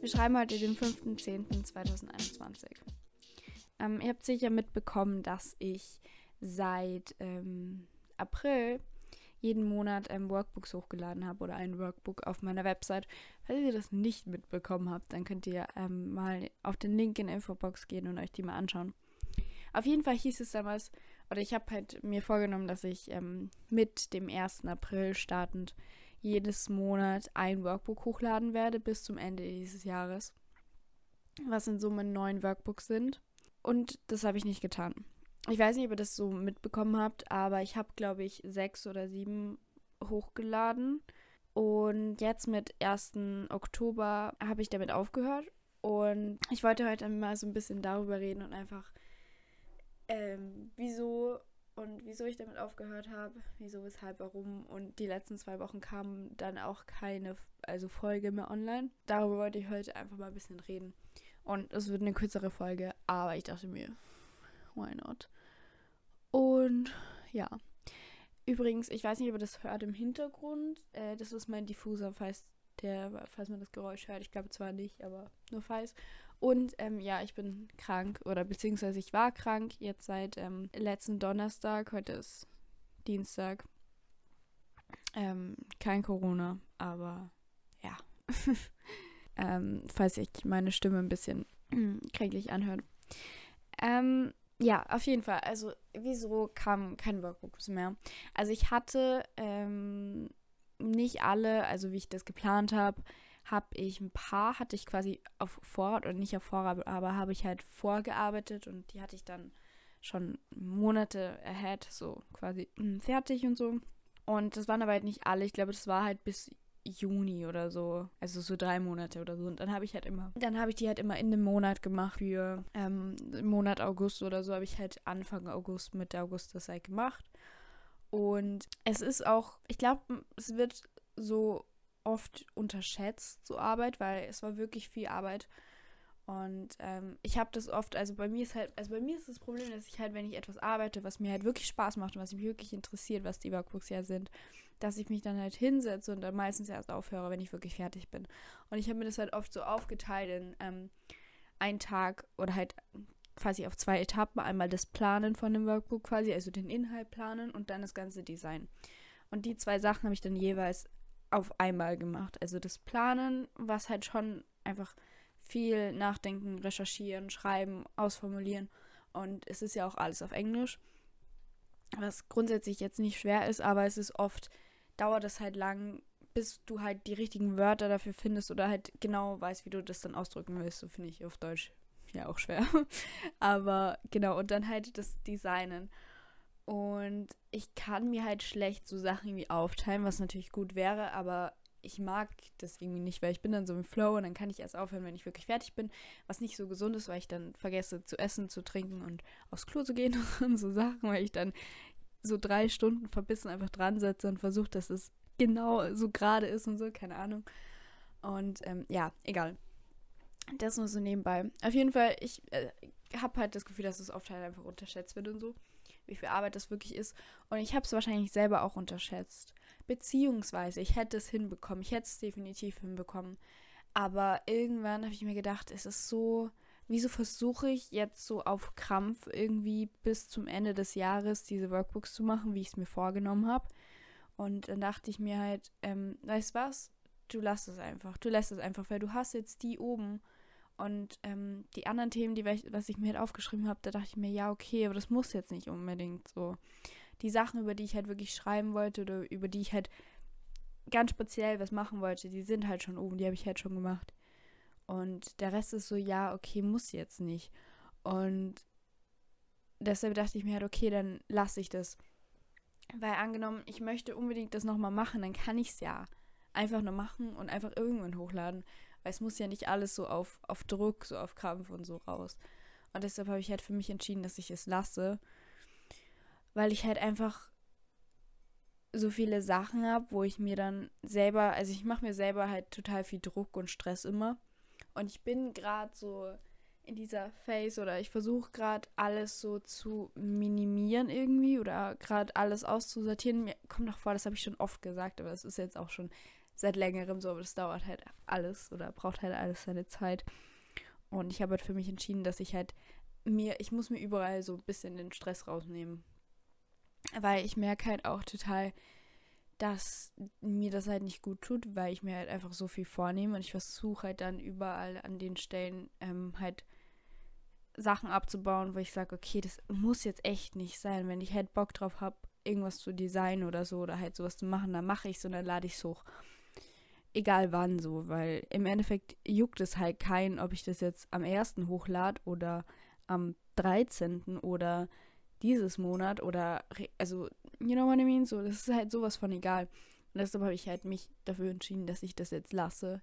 Wir schreiben heute den 5.10.2021. Ähm, ihr habt sicher mitbekommen, dass ich seit ähm, April jeden Monat ähm, Workbooks hochgeladen habe oder ein Workbook auf meiner Website. Falls ihr das nicht mitbekommen habt, dann könnt ihr ähm, mal auf den Link in der Infobox gehen und euch die mal anschauen. Auf jeden Fall hieß es damals, oder ich habe halt mir vorgenommen, dass ich ähm, mit dem 1. April startend jedes Monat ein Workbook hochladen werde bis zum Ende dieses Jahres. Was in Summe neun Workbooks sind. Und das habe ich nicht getan. Ich weiß nicht, ob ihr das so mitbekommen habt, aber ich habe, glaube ich, sechs oder sieben hochgeladen. Und jetzt mit 1. Oktober habe ich damit aufgehört. Und ich wollte heute mal so ein bisschen darüber reden und einfach, ähm, wieso und wieso ich damit aufgehört habe, wieso, weshalb, warum. Und die letzten zwei Wochen kam dann auch keine also Folge mehr online. Darüber wollte ich heute einfach mal ein bisschen reden. Und es wird eine kürzere Folge, aber ich dachte mir, why not? Und ja. Übrigens, ich weiß nicht, ob ihr das hört im Hintergrund. Äh, das ist mein Diffuser, falls, der, falls man das Geräusch hört. Ich glaube zwar nicht, aber nur falls. Und ähm, ja, ich bin krank oder beziehungsweise ich war krank jetzt seit ähm, letzten Donnerstag. Heute ist Dienstag. Ähm, kein Corona, aber ja. ähm, falls ich meine Stimme ein bisschen kränklich anhört. Ähm, ja, auf jeden Fall. Also, wieso kam kein Workbooks mehr? Also, ich hatte ähm, nicht alle, also wie ich das geplant habe, habe ich ein paar, hatte ich quasi auf Vorrat oder nicht auf Vorrat, aber habe ich halt vorgearbeitet und die hatte ich dann schon Monate ahead, so quasi hm, fertig und so. Und das waren aber halt nicht alle. Ich glaube, das war halt bis Juni oder so. Also so drei Monate oder so. Und dann habe ich halt immer, dann habe ich die halt immer in dem Monat gemacht. Für ähm, Monat August oder so habe ich halt Anfang August, Mitte August das halt gemacht. Und es ist auch, ich glaube, es wird so oft unterschätzt, so Arbeit, weil es war wirklich viel Arbeit. Und ähm, ich habe das oft, also bei mir ist halt, also bei mir ist das Problem, dass ich halt, wenn ich etwas arbeite, was mir halt wirklich Spaß macht und was mich wirklich interessiert, was die Workbooks ja sind, dass ich mich dann halt hinsetze und dann meistens erst aufhöre, wenn ich wirklich fertig bin. Und ich habe mir das halt oft so aufgeteilt in ähm, einen Tag oder halt quasi auf zwei Etappen. Einmal das Planen von dem Workbook quasi, also den Inhalt planen und dann das ganze Design. Und die zwei Sachen habe ich dann jeweils auf einmal gemacht. Also das Planen, was halt schon einfach viel nachdenken, recherchieren, schreiben, ausformulieren. Und es ist ja auch alles auf Englisch. Was grundsätzlich jetzt nicht schwer ist, aber es ist oft, dauert es halt lang, bis du halt die richtigen Wörter dafür findest oder halt genau weißt, wie du das dann ausdrücken willst. So finde ich auf Deutsch ja auch schwer. aber genau, und dann halt das Designen. Und ich kann mir halt schlecht so Sachen irgendwie aufteilen, was natürlich gut wäre, aber ich mag das irgendwie nicht, weil ich bin dann so im Flow und dann kann ich erst aufhören, wenn ich wirklich fertig bin, was nicht so gesund ist, weil ich dann vergesse zu essen, zu trinken und aufs Klo zu gehen und so Sachen, weil ich dann so drei Stunden verbissen einfach dran setze und versuche, dass es genau so gerade ist und so, keine Ahnung. Und ähm, ja, egal. Das nur so nebenbei. Auf jeden Fall, ich äh, habe halt das Gefühl, dass es oft halt einfach unterschätzt wird und so, wie viel Arbeit das wirklich ist. Und ich habe es wahrscheinlich selber auch unterschätzt. Beziehungsweise, ich hätte es hinbekommen. Ich hätte es definitiv hinbekommen. Aber irgendwann habe ich mir gedacht, es ist so, wieso versuche ich jetzt so auf Krampf irgendwie bis zum Ende des Jahres diese Workbooks zu machen, wie ich es mir vorgenommen habe. Und dann dachte ich mir halt, ähm, weißt was? Du lässt es einfach. Du lässt es einfach, weil du hast jetzt die oben. Und ähm, die anderen Themen, die was ich mir halt aufgeschrieben habe, da dachte ich mir, ja, okay, aber das muss jetzt nicht unbedingt so die Sachen, über die ich halt wirklich schreiben wollte oder über die ich halt ganz speziell was machen wollte, die sind halt schon oben, die habe ich halt schon gemacht. Und der Rest ist so, ja, okay, muss jetzt nicht. Und deshalb dachte ich mir halt, okay, dann lasse ich das. Weil angenommen, ich möchte unbedingt das nochmal machen, dann kann ich es ja einfach nur machen und einfach irgendwann hochladen. Weil es muss ja nicht alles so auf, auf Druck, so auf Krampf und so raus. Und deshalb habe ich halt für mich entschieden, dass ich es lasse weil ich halt einfach so viele Sachen habe, wo ich mir dann selber, also ich mache mir selber halt total viel Druck und Stress immer. Und ich bin gerade so in dieser Phase oder ich versuche gerade alles so zu minimieren irgendwie oder gerade alles auszusortieren. Mir kommt noch vor, das habe ich schon oft gesagt, aber es ist jetzt auch schon seit längerem so, aber das dauert halt alles oder braucht halt alles seine Zeit. Und ich habe halt für mich entschieden, dass ich halt mir, ich muss mir überall so ein bisschen den Stress rausnehmen. Weil ich merke halt auch total, dass mir das halt nicht gut tut, weil ich mir halt einfach so viel vornehme und ich versuche halt dann überall an den Stellen ähm, halt Sachen abzubauen, wo ich sage, okay, das muss jetzt echt nicht sein. Wenn ich halt Bock drauf habe, irgendwas zu designen oder so oder halt sowas zu machen, dann mache ich es und dann lade ich es hoch. Egal wann so, weil im Endeffekt juckt es halt keinen, ob ich das jetzt am 1. hochlade oder am 13. oder dieses Monat oder also, you know what I mean? So, das ist halt sowas von egal. Und deshalb habe ich halt mich dafür entschieden, dass ich das jetzt lasse,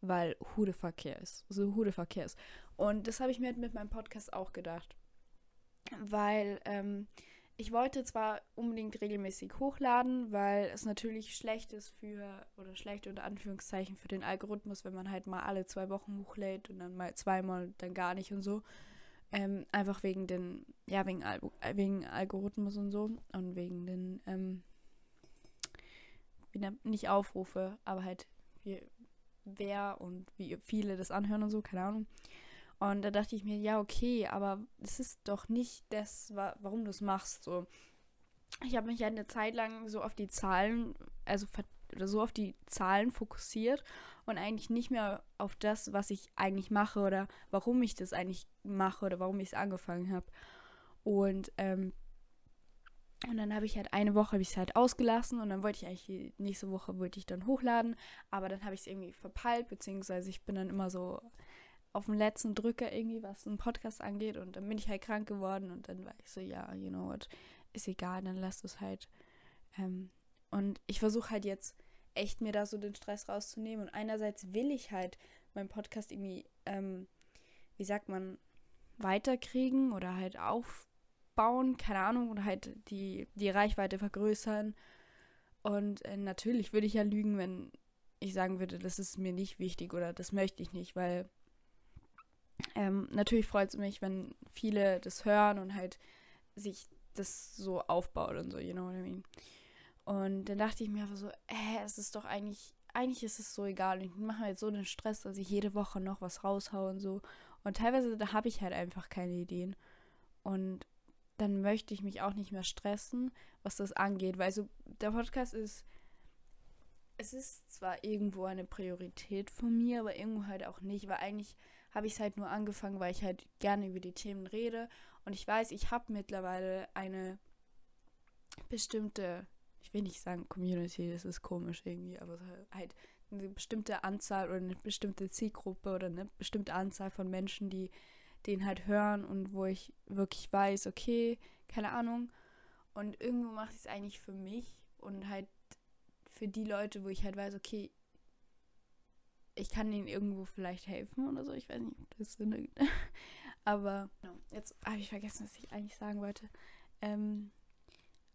weil Hudeverkehr ist. So Hudeverkehr ist. Und das habe ich mir halt mit meinem Podcast auch gedacht. Weil ähm, ich wollte zwar unbedingt regelmäßig hochladen, weil es natürlich schlecht ist für, oder schlecht unter Anführungszeichen für den Algorithmus, wenn man halt mal alle zwei Wochen hochlädt und dann mal zweimal dann gar nicht und so. Ähm, einfach wegen den, ja, wegen, Al wegen Algorithmus und so und wegen den, ähm, nicht Aufrufe, aber halt wie, wer und wie viele das anhören und so, keine Ahnung. Und da dachte ich mir, ja, okay, aber es ist doch nicht das, warum du es machst. So. Ich habe mich ja eine Zeit lang so auf die Zahlen, also oder so auf die Zahlen fokussiert und eigentlich nicht mehr auf das, was ich eigentlich mache oder warum ich das eigentlich mache oder warum ich es angefangen habe. Und ähm, und dann habe ich halt eine Woche habe ich es halt ausgelassen und dann wollte ich eigentlich die nächste Woche wollte ich dann hochladen, aber dann habe ich es irgendwie verpeilt, beziehungsweise ich bin dann immer so auf dem letzten Drücker irgendwie, was einen Podcast angeht. Und dann bin ich halt krank geworden und dann war ich so, ja, you know what, ist egal, dann lass es halt. Ähm, und ich versuche halt jetzt echt mir da so den Stress rauszunehmen. Und einerseits will ich halt meinen Podcast irgendwie, ähm, wie sagt man, weiterkriegen oder halt aufbauen, keine Ahnung, oder halt die, die Reichweite vergrößern. Und äh, natürlich würde ich ja lügen, wenn ich sagen würde, das ist mir nicht wichtig oder das möchte ich nicht, weil ähm, natürlich freut es mich, wenn viele das hören und halt sich das so aufbaut und so, you know what I mean. Und dann dachte ich mir einfach so, äh, es ist doch eigentlich, eigentlich ist es so egal. Ich mache mir jetzt so den Stress, dass ich jede Woche noch was raushaue und so. Und teilweise, da habe ich halt einfach keine Ideen. Und dann möchte ich mich auch nicht mehr stressen, was das angeht. Weil so, der Podcast ist, es ist zwar irgendwo eine Priorität von mir, aber irgendwo halt auch nicht, weil eigentlich habe ich es halt nur angefangen, weil ich halt gerne über die Themen rede. Und ich weiß, ich habe mittlerweile eine bestimmte, ich will nicht sagen Community, das ist komisch irgendwie, aber halt eine bestimmte Anzahl oder eine bestimmte Zielgruppe oder eine bestimmte Anzahl von Menschen, die den halt hören und wo ich wirklich weiß, okay, keine Ahnung. Und irgendwo mache ich es eigentlich für mich und halt für die Leute, wo ich halt weiß, okay, ich kann ihnen irgendwo vielleicht helfen oder so. Ich weiß nicht, ob das Sinn ergibt. Aber jetzt habe ich vergessen, was ich eigentlich sagen wollte. Ähm,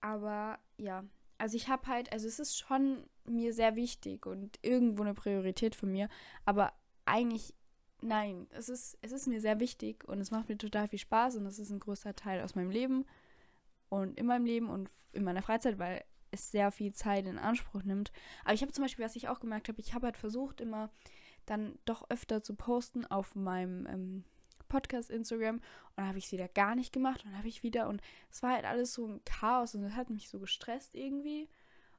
aber ja, also ich habe halt, also es ist schon mir sehr wichtig und irgendwo eine Priorität von mir. Aber eigentlich, nein, es ist, es ist mir sehr wichtig und es macht mir total viel Spaß und es ist ein großer Teil aus meinem Leben und in meinem Leben und in meiner Freizeit, weil es sehr viel Zeit in Anspruch nimmt. Aber ich habe zum Beispiel, was ich auch gemerkt habe, ich habe halt versucht, immer dann doch öfter zu posten auf meinem ähm, Podcast Instagram. Und dann habe ich es wieder gar nicht gemacht und dann habe ich wieder und es war halt alles so ein Chaos und es hat mich so gestresst irgendwie.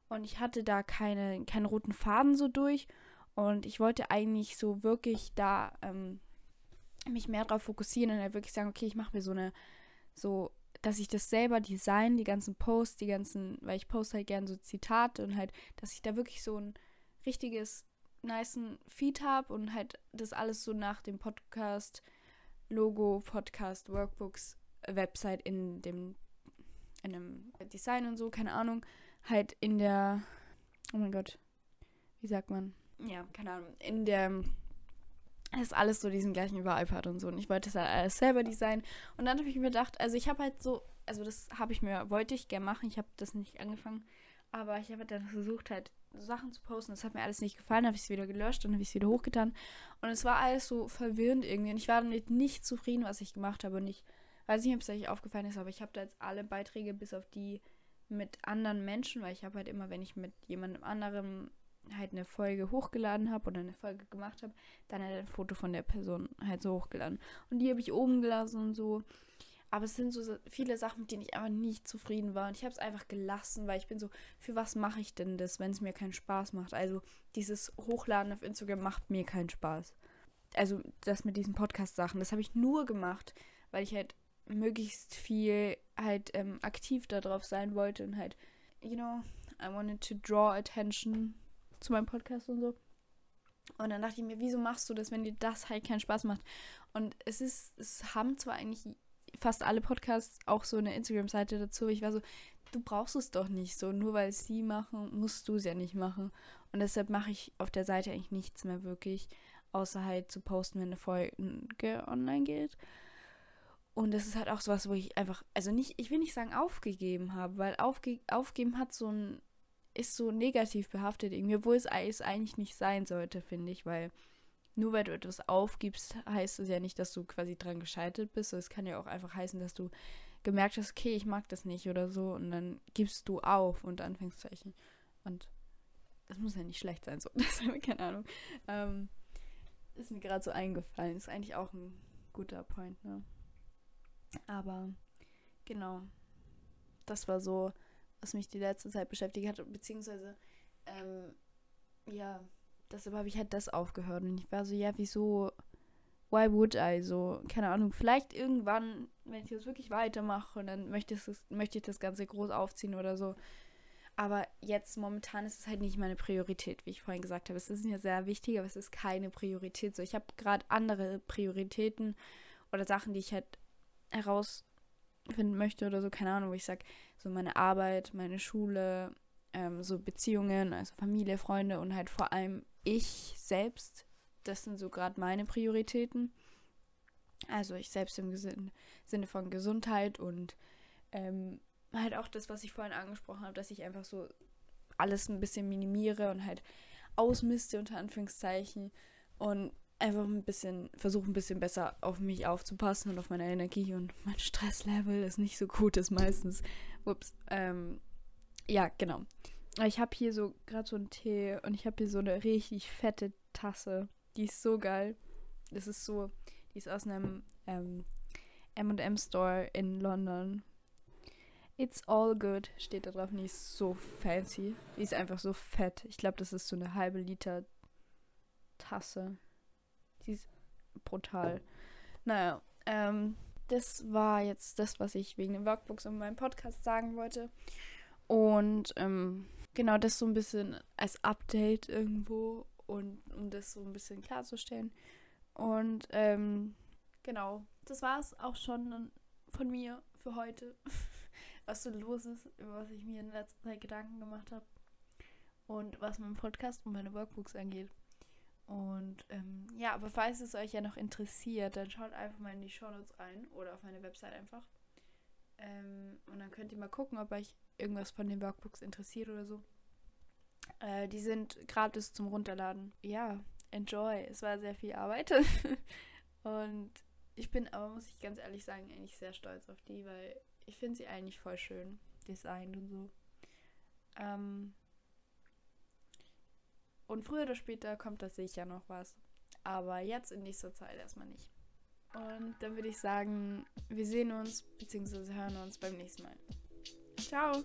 Und ich hatte da keine, keinen roten Faden so durch. Und ich wollte eigentlich so wirklich da ähm, mich mehr darauf fokussieren und halt wirklich sagen, okay, ich mache mir so eine so dass ich das selber design, die ganzen Posts, die ganzen, weil ich poste halt gerne so Zitate und halt, dass ich da wirklich so ein richtiges, niceen Feed habe und halt das alles so nach dem Podcast, Logo, Podcast, Workbooks, Website in dem, in einem Design und so, keine Ahnung, halt in der, oh mein Gott, wie sagt man? Ja, keine Ahnung, in der ist alles so diesen gleichen über iPad und so. Und ich wollte das halt alles selber designen. Und dann habe ich mir gedacht, also ich habe halt so, also das habe ich mir, wollte ich gerne machen. Ich habe das nicht angefangen. Aber ich habe dann versucht halt Sachen zu posten. Das hat mir alles nicht gefallen. habe ich es wieder gelöscht und habe ich es wieder hochgetan. Und es war alles so verwirrend irgendwie. Und ich war damit nicht zufrieden, was ich gemacht habe. Und ich weiß nicht, ob es euch aufgefallen ist, aber ich habe da jetzt alle Beiträge bis auf die mit anderen Menschen, weil ich habe halt immer, wenn ich mit jemandem anderem halt eine Folge hochgeladen habe oder eine Folge gemacht habe, dann halt ein Foto von der Person halt so hochgeladen. Und die habe ich oben gelassen und so. Aber es sind so viele Sachen, mit denen ich einfach nicht zufrieden war. Und ich habe es einfach gelassen, weil ich bin so, für was mache ich denn das, wenn es mir keinen Spaß macht? Also dieses Hochladen auf Instagram macht mir keinen Spaß. Also das mit diesen Podcast-Sachen, das habe ich nur gemacht, weil ich halt möglichst viel halt ähm, aktiv darauf sein wollte und halt, you know, I wanted to draw attention zu meinem Podcast und so. Und dann dachte ich mir, wieso machst du das, wenn dir das halt keinen Spaß macht? Und es ist, es haben zwar eigentlich fast alle Podcasts auch so eine Instagram-Seite dazu. Ich war so, du brauchst es doch nicht so. Nur weil sie machen, musst du es ja nicht machen. Und deshalb mache ich auf der Seite eigentlich nichts mehr wirklich, außer halt zu posten, wenn eine Folge online geht. Und das ist halt auch sowas, wo ich einfach, also nicht, ich will nicht sagen aufgegeben habe, weil aufge aufgeben hat so ein, ist so negativ behaftet irgendwie, obwohl es eigentlich nicht sein sollte, finde ich, weil nur weil du etwas aufgibst, heißt es ja nicht, dass du quasi dran gescheitert bist. Es kann ja auch einfach heißen, dass du gemerkt hast, okay, ich mag das nicht oder so und dann gibst du auf und Anführungszeichen. Und das muss ja nicht schlecht sein, so. Deshalb, keine Ahnung. Ähm, ist mir gerade so eingefallen. Ist eigentlich auch ein guter Point, ne? Aber genau, das war so, was mich die letzte Zeit beschäftigt hat, beziehungsweise, ähm, ja, deshalb habe ich halt das aufgehört und ich war so, ja, wieso, why would I, so, keine Ahnung, vielleicht irgendwann, wenn ich das wirklich weitermache und dann möchte ich das, möchte ich das Ganze groß aufziehen oder so, aber jetzt momentan ist es halt nicht meine Priorität, wie ich vorhin gesagt habe. Es ist mir sehr wichtig, aber es ist keine Priorität. So, ich habe gerade andere Prioritäten oder Sachen, die ich halt herausfinden möchte oder so, keine Ahnung, wo ich sage, so meine Arbeit, meine Schule, ähm, so Beziehungen, also Familie, Freunde und halt vor allem ich selbst, das sind so gerade meine Prioritäten. Also ich selbst im Sinne von Gesundheit und ähm, halt auch das, was ich vorhin angesprochen habe, dass ich einfach so alles ein bisschen minimiere und halt ausmiste unter Anführungszeichen und einfach ein bisschen, versuche ein bisschen besser auf mich aufzupassen und auf meine Energie und mein Stresslevel ist nicht so gut, ist meistens. Ups. Ähm, ja, genau. Ich habe hier so gerade so einen Tee und ich habe hier so eine richtig fette Tasse. Die ist so geil. Das ist so, die ist aus einem M&M Store in London. It's all good steht da drauf. Und die ist so fancy. Die ist einfach so fett. Ich glaube, das ist so eine halbe Liter Tasse. Die ist brutal. Naja, ähm, das war jetzt das, was ich wegen den Workbooks und meinem Podcast sagen wollte. Und ähm, genau das so ein bisschen als Update irgendwo und um das so ein bisschen klarzustellen. Und ähm, genau, das war es auch schon von mir für heute, was so los ist, über was ich mir in letzter Zeit Gedanken gemacht habe und was mein Podcast und meine Workbooks angeht. Und ähm, ja, aber falls es euch ja noch interessiert, dann schaut einfach mal in die Show Notes rein oder auf meine Website einfach. Ähm, und dann könnt ihr mal gucken, ob euch irgendwas von den Workbooks interessiert oder so. Äh, die sind gratis zum Runterladen. Ja, enjoy. Es war sehr viel Arbeit. und ich bin aber, muss ich ganz ehrlich sagen, eigentlich sehr stolz auf die, weil ich finde sie eigentlich voll schön designt und so. Ähm, und früher oder später kommt da sicher noch was. Aber jetzt in nächster Zeit erstmal nicht. Und dann würde ich sagen, wir sehen uns bzw. hören uns beim nächsten Mal. Ciao!